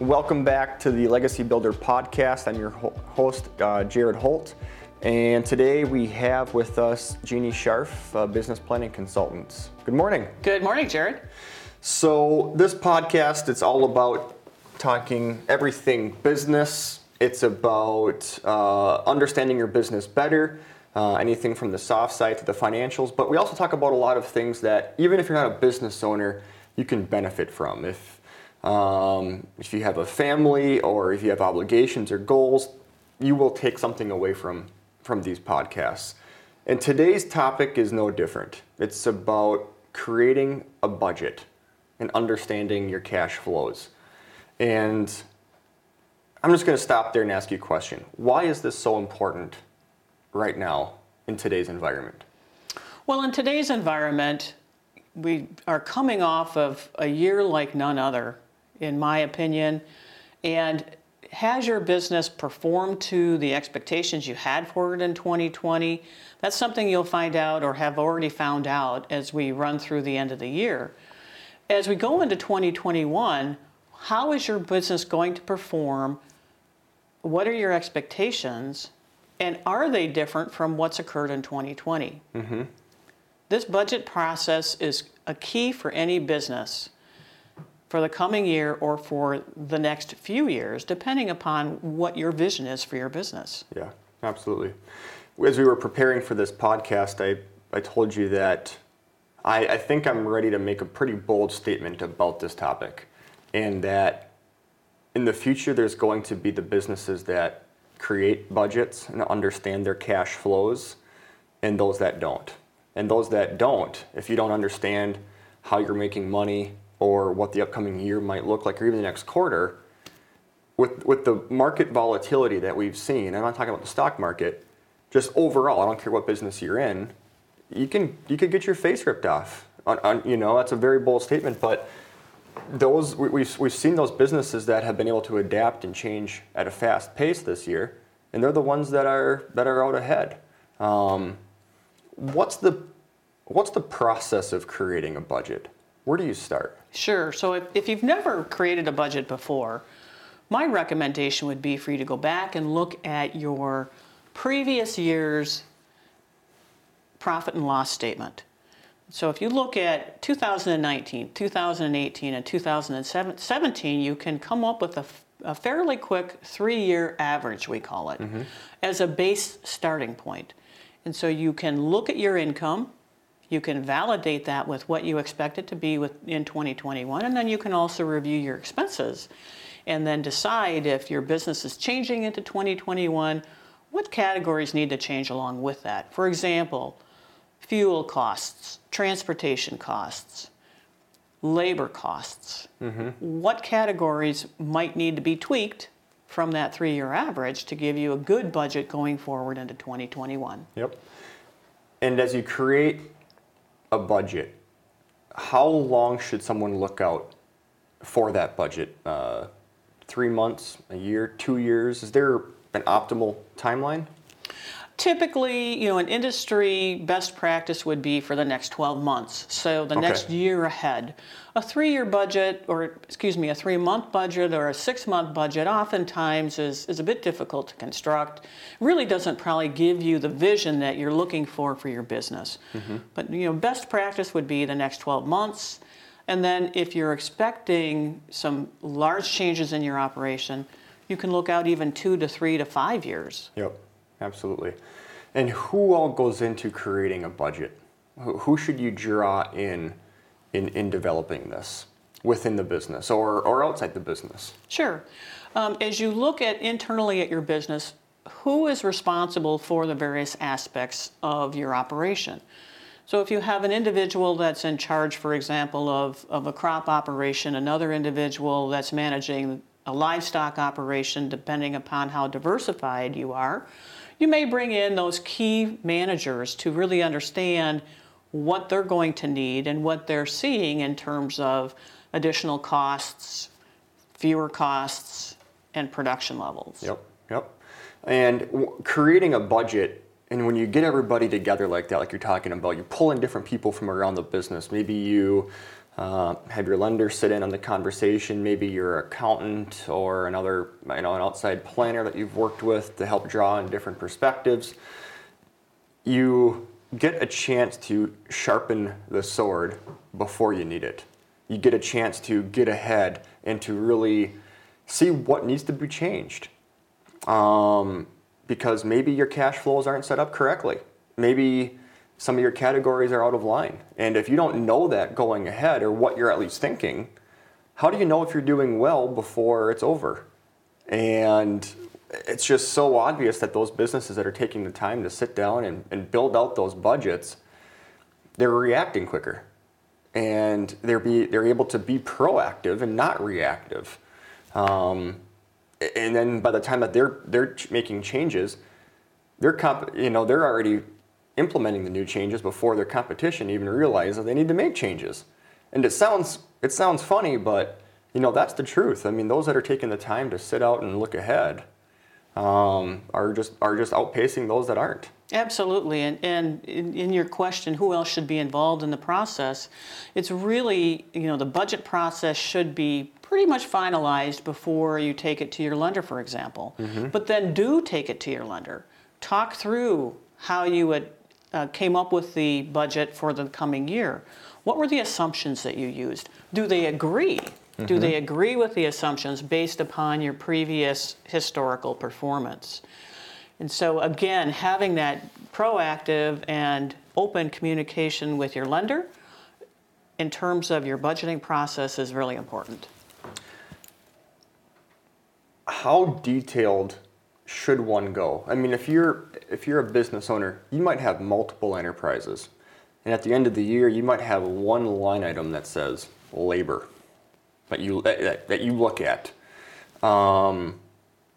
Welcome back to the Legacy Builder podcast. I'm your ho- host, uh, Jared Holt. And today we have with us Jeannie Scharf, uh, business planning consultant. Good morning. Good morning, Jared. So this podcast, it's all about talking everything business. It's about uh, understanding your business better, uh, anything from the soft side to the financials. But we also talk about a lot of things that even if you're not a business owner, you can benefit from. If um, if you have a family or if you have obligations or goals, you will take something away from from these podcasts. And today's topic is no different. It's about creating a budget and understanding your cash flows. And I'm just going to stop there and ask you a question. Why is this so important right now in today's environment? Well, in today's environment, we are coming off of a year like none other, in my opinion. And has your business performed to the expectations you had for it in 2020? That's something you'll find out or have already found out as we run through the end of the year. As we go into 2021, how is your business going to perform? What are your expectations? And are they different from what's occurred in 2020? Mm-hmm. This budget process is a key for any business for the coming year or for the next few years, depending upon what your vision is for your business. Yeah, absolutely. As we were preparing for this podcast, I, I told you that I, I think I'm ready to make a pretty bold statement about this topic, and that in the future, there's going to be the businesses that create budgets and understand their cash flows, and those that don't. And those that don't, if you don't understand how you're making money or what the upcoming year might look like, or even the next quarter, with, with the market volatility that we've seen, I'm not talking about the stock market, just overall, I don't care what business you're in, you can you could get your face ripped off. On, on you know, that's a very bold statement, but those we, we've, we've seen those businesses that have been able to adapt and change at a fast pace this year, and they're the ones that are that are out ahead. Um, what's the what's the process of creating a budget? Where do you start? Sure. So if, if you've never created a budget before, my recommendation would be for you to go back and look at your previous year's profit and loss statement. So if you look at 2019, 2018, and 2017, you can come up with a, a fairly quick three-year average, we call it, mm-hmm. as a base starting point. And so you can look at your income, you can validate that with what you expect it to be with, in 2021, and then you can also review your expenses and then decide if your business is changing into 2021, what categories need to change along with that. For example, fuel costs, transportation costs, labor costs. Mm-hmm. What categories might need to be tweaked from that three year average to give you a good budget going forward into 2021? Yep. And as you create a budget, how long should someone look out for that budget? Uh, three months, a year, two years? Is there an optimal timeline? Typically, you know, an industry best practice would be for the next 12 months, so the okay. next year ahead. A three year budget, or excuse me, a three month budget or a six month budget, oftentimes is, is a bit difficult to construct. Really doesn't probably give you the vision that you're looking for for your business. Mm-hmm. But, you know, best practice would be the next 12 months. And then if you're expecting some large changes in your operation, you can look out even two to three to five years. Yep absolutely. And who all goes into creating a budget? Who should you draw in in, in developing this within the business or, or outside the business? Sure. Um, as you look at internally at your business, who is responsible for the various aspects of your operation? So if you have an individual that's in charge, for example, of, of a crop operation, another individual that's managing a livestock operation, depending upon how diversified you are, you may bring in those key managers to really understand what they're going to need and what they're seeing in terms of additional costs, fewer costs, and production levels. Yep, yep. And w- creating a budget, and when you get everybody together like that, like you're talking about, you pull in different people from around the business. Maybe you Uh, have your lender sit in on the conversation, maybe your accountant or another, you know, an outside planner that you've worked with to help draw in different perspectives. You get a chance to sharpen the sword before you need it. You get a chance to get ahead and to really see what needs to be changed. Um, because maybe your cash flows aren't set up correctly. Maybe some of your categories are out of line. And if you don't know that going ahead or what you're at least thinking, how do you know if you're doing well before it's over? And it's just so obvious that those businesses that are taking the time to sit down and, and build out those budgets, they're reacting quicker. And they're, be, they're able to be proactive and not reactive. Um, and then by the time that they're, they're making changes, they're, comp, you know, they're already implementing the new changes before their competition even realizes that they need to make changes. And it sounds, it sounds funny, but you know, that's the truth. I mean, those that are taking the time to sit out and look ahead, um, are just are just outpacing those that aren't. Absolutely, and, and in, in, your question, who else should be involved in the process? It's really, you know, the budget process should be pretty much finalized before you take it to your lender, for example. Mm-hmm. But then do take it to your lender. Talk through how you would, uh, came up with the budget for the coming year. What were the assumptions that you used? Do they agree? Mm-hmm. Do they mm-hmm. agree with the assumptions based upon your previous historical performance? And so, again, having that proactive and open communication with your lender in terms of your budgeting process is really important. How detailed should one go? I mean, if you're if you're a business owner, you might have multiple enterprises. And at the end of the year, you might have one line item that says labor that you that, that you look at. Um,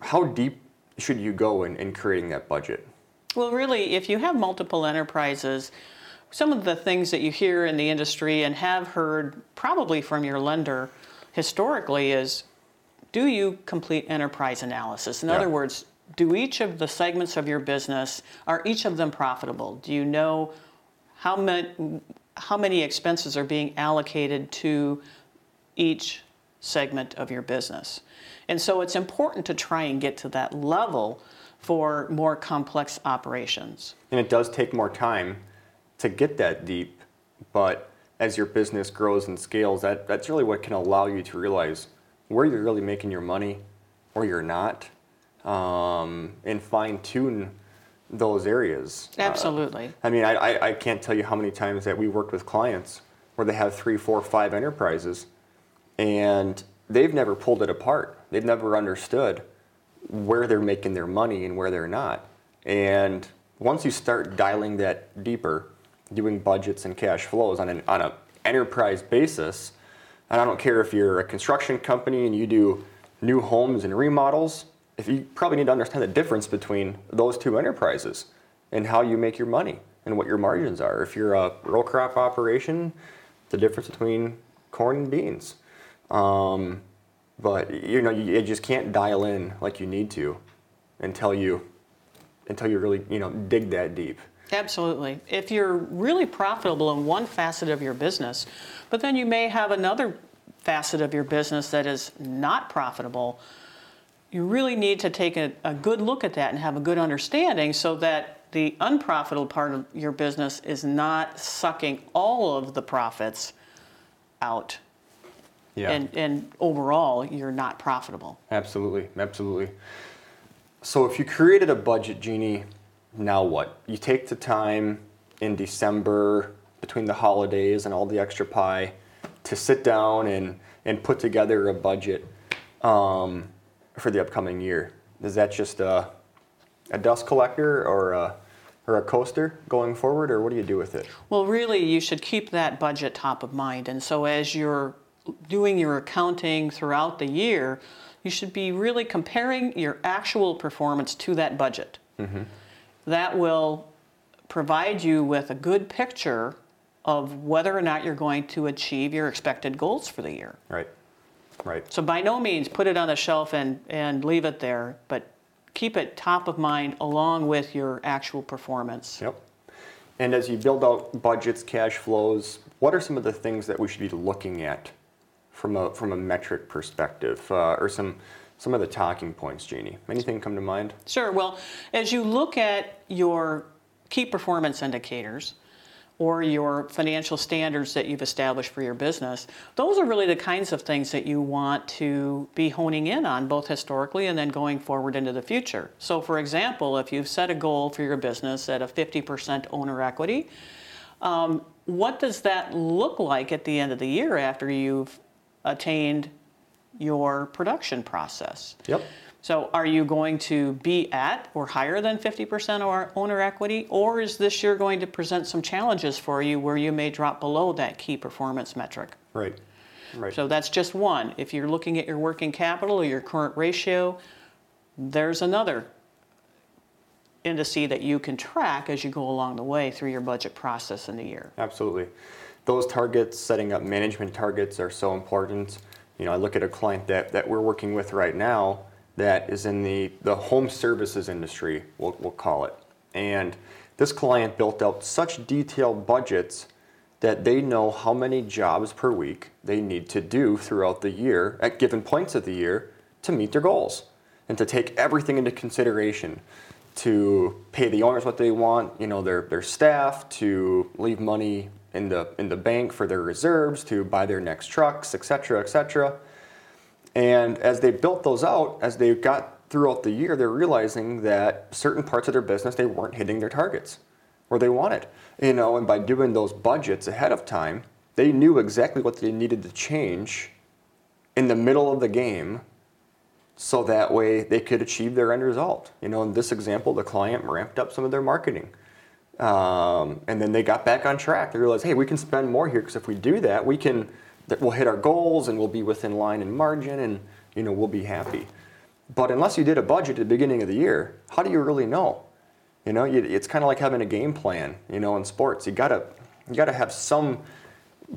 how deep should you go in, in creating that budget? Well, really, if you have multiple enterprises, some of the things that you hear in the industry and have heard probably from your lender historically is do you complete enterprise analysis? In yeah. other words, do each of the segments of your business are each of them profitable? Do you know how many how many expenses are being allocated to each segment of your business. And so it's important to try and get to that level for more complex operations. And it does take more time to get that deep, but as your business grows and scales, that, that's really what can allow you to realize where you're really making your money or you're not, um, and fine tune those areas. Uh, Absolutely. Uh, I mean, I, I, I can't tell you how many times that we worked with clients where they have three, four, five enterprises and they've never pulled it apart. They've never understood where they're making their money and where they're not. And once you start dialing that deeper, doing budgets and cash flows on an on a enterprise basis, and I don't care if you're a construction company and you do new homes and remodels, if you probably need to understand the difference between those two enterprises and how you make your money and what your margins are. If you're a row crop operation, the difference between corn and beans. Um, but you know, you, you just can't dial in like you need to until you until you really you know dig that deep. Absolutely. If you're really profitable in one facet of your business, but then you may have another facet of your business that is not profitable, you really need to take a, a, good look at that and have a good understanding so that the unprofitable part of your business is not sucking all of the profits out yeah. And, and overall, you're not profitable. Absolutely, absolutely. So if you created a budget, Jeannie, now what? You take the time in December between the holidays and all the extra pie to sit down and, and put together a budget um, for the upcoming year. Is that just a, a dust collector or a, or a coaster going forward, or what do you do with it? Well, really, you should keep that budget top of mind. And so as you're doing your accounting throughout the year, you should be really comparing your actual performance to that budget. Mm-hmm. That will provide you with a good picture of whether or not you're going to achieve your expected goals for the year. Right. Right. So by no means put it on the shelf and, and leave it there, but keep it top of mind along with your actual performance. Yep. And as you build out budgets, cash flows, what are some of the things that we should be looking at from a from a metric perspective, uh, or some some of the talking points, Jeannie? Anything come to mind? Sure. Well, as you look at your key performance indicators or your financial standards that you've established for your business, those are really the kinds of things that you want to be honing in on, both historically and then going forward into the future. So, for example, if you've set a goal for your business at a 50% owner equity, um, what does that look like at the end of the year after you've attained your production process? Yep. So are you going to be at or higher than 50% of our owner equity? Or is this year going to present some challenges for you where you may drop below that key performance metric? Right. Right. So that's just one. If you're looking at your working capital or your current ratio, there's another indice that you can track as you go along the way through your budget process in the year. Absolutely. Those targets, setting up management targets are so important. You know, I look at a client that, that we're working with right now that is in the, the home services industry, we'll, we'll call it. And this client built out such detailed budgets that they know how many jobs per week they need to do throughout the year at given points of the year to meet their goals and to take everything into consideration to pay the owners what they want, you know, their, their staff, to leave money in the, in the bank for their reserves, to buy their next trucks, et cetera, et cetera. And as they built those out, as they got throughout the year, they're realizing that certain parts of their business, they weren't hitting their targets where they wanted. You know, and by doing those budgets ahead of time, they knew exactly what they needed to change in the middle of the game so that way they could achieve their end result. You know, in this example, the client ramped up some of their marketing. Um, and then they got back on track. They realized, hey, we can spend more here because if we do that, we can, that we'll hit our goals and we'll be within line and margin and, you know, we'll be happy. But unless you did a budget at the beginning of the year, how do you really know? You know, it's kind of like having a game plan, you know, in sports. You gotta, you gotta have some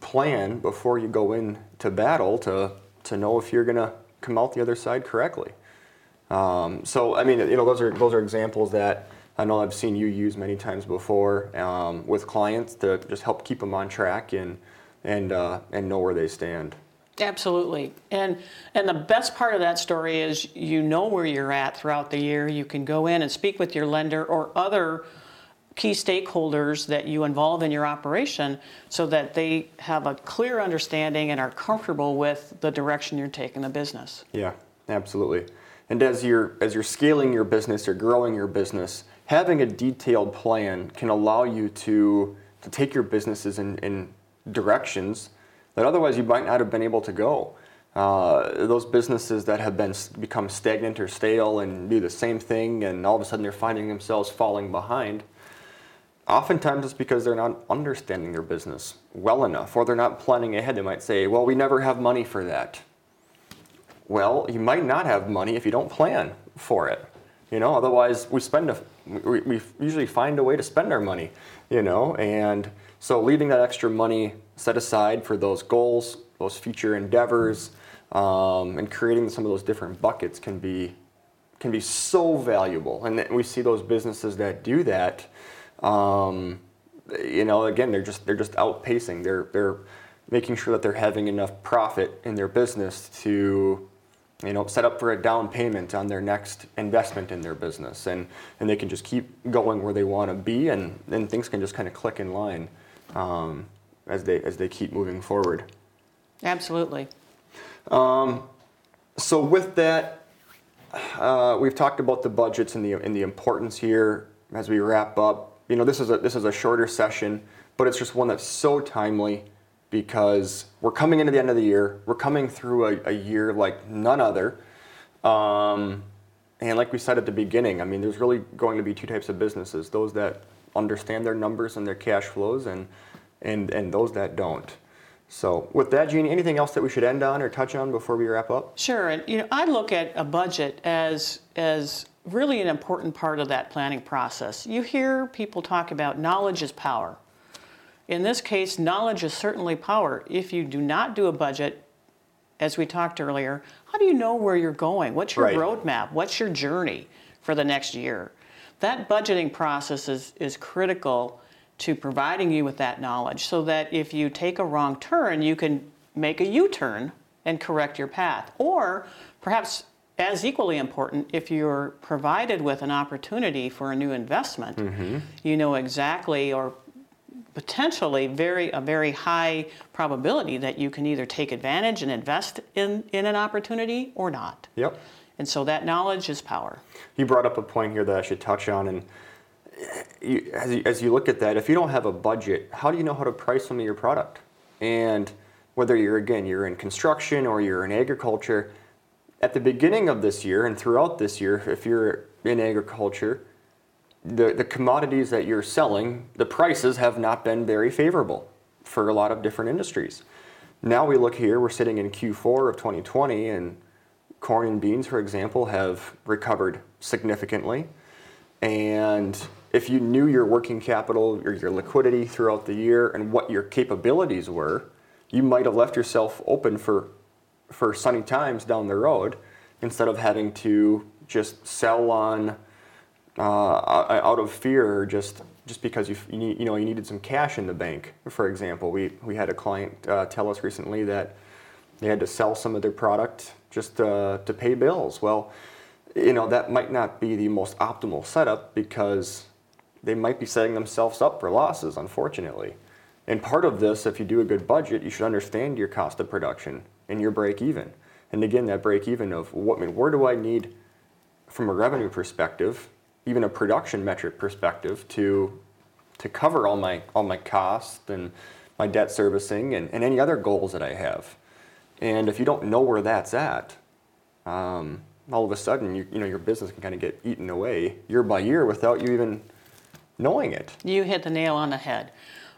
plan before you go into battle to, to know if you're gonna come out the other side correctly. Um, so I mean, you know, those are those are examples that I know I've seen you use many times before um, with clients to just help keep them on track and and uh, and know where they stand. Absolutely. And and the best part of that story is you know where you're at throughout the year. You can go in and speak with your lender or other key stakeholders that you involve in your operation so that they have a clear understanding and are comfortable with the direction you're taking the business. Yeah, absolutely. And as you're as you're scaling your business or growing your business, having a detailed plan can allow you to to take your businesses and, in directions that otherwise you might not have been able to go. Uh, those businesses that have been become stagnant or stale and do the same thing, and all of a sudden they're finding themselves falling behind Oftentimes it's because they're not understanding their business well enough or they're not planning ahead. They might say, well, we never have money for that. Well, you might not have money if you don't plan for it. You know, otherwise we spend a, we, we usually find a way to spend our money, you know, and so leaving that extra money set aside for those goals, those future endeavors, um, and creating some of those different buckets can be can be so valuable. And we see those businesses that do that um, you know, again, they're just they're just outpacing. They're they're making sure that they're having enough profit in their business to you know set up for a down payment on their next investment in their business. And and they can just keep going where they want to be and then things can just kind of click in line um, as they as they keep moving forward. Absolutely. Um, so with that uh, we've talked about the budgets and the and the importance here as we wrap up. You know, this is a this is a shorter session, but it's just one that's so timely because we're coming into the end of the year. We're coming through a, a year like none other. Um, and like we said at the beginning, I mean, there's really going to be two types of businesses: those that understand their numbers and their cash flows, and and and those that don't. So, with that, Jeannie, anything else that we should end on or touch on before we wrap up? Sure. And you know, I look at a budget as as really an important part of that planning process. You hear people talk about knowledge is power. In this case, knowledge is certainly power. If you do not do a budget, as we talked earlier, how do you know where you're going? What's your Right. roadmap? What's your journey for the next year? That budgeting process is, is critical to providing you with that knowledge so that if you take a wrong turn, you can make a U turn and correct your path. Or perhaps as equally important, if you're provided with an opportunity for a new investment, mm-hmm. you know exactly or potentially very a very high probability that you can either take advantage and invest in, in an opportunity or not. Yep. And so that knowledge is power. You brought up a point here that I should touch on, and you, as, you, as you look at that, if you don't have a budget, how do you know how to price some of your product? And whether you're again you're in construction or you're in agriculture, at the beginning of this year and throughout this year, if you're in agriculture, the, the commodities that you're selling, the prices have not been very favorable for a lot of different industries. Now we look here, we're sitting in Q4 of 2020, and corn and beans, for example, have recovered significantly. And if you knew your working capital or your liquidity throughout the year and what your capabilities were, you might have left yourself open for, for sunny times down the road instead of having to just sell on uh, out of fear just just because you, you know you needed some cash in the bank. For example, we, we had a client uh, tell us recently that they had to sell some of their product just uh, to pay bills. Well, you know that might not be the most optimal setup because they might be setting themselves up for losses, unfortunately. And part of this, if you do a good budget, you should understand your cost of production and your break even. And again, that break even of what I mean, where do I need from a revenue perspective even a production metric perspective to to cover all my all my costs and my debt servicing and, and any other goals that I have. And if you don't know where that's at, um, all of a sudden you, you know your business can kind of get eaten away year by year without you even knowing it. You hit the nail on the head.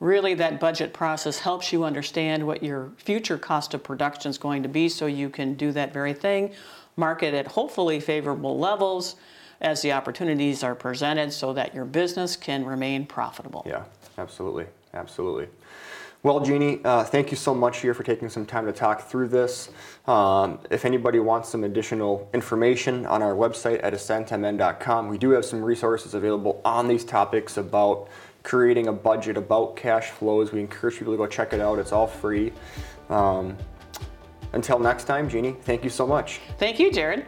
Really, that budget process helps you understand what your future cost of production is going to be so you can do that very thing, market at hopefully favorable levels as the opportunities are presented so that your business can remain profitable. Yeah, absolutely, absolutely. Well, Jeannie, uh, thank you so much here for taking some time to talk through this. Um, if anybody wants some additional information on our website at ascentmn.com, we do have some resources available on these topics about creating a budget, about cash flows. We encourage people to go check it out. It's all free. Um, until next time, Jeannie, thank you so much. Thank you, Jared.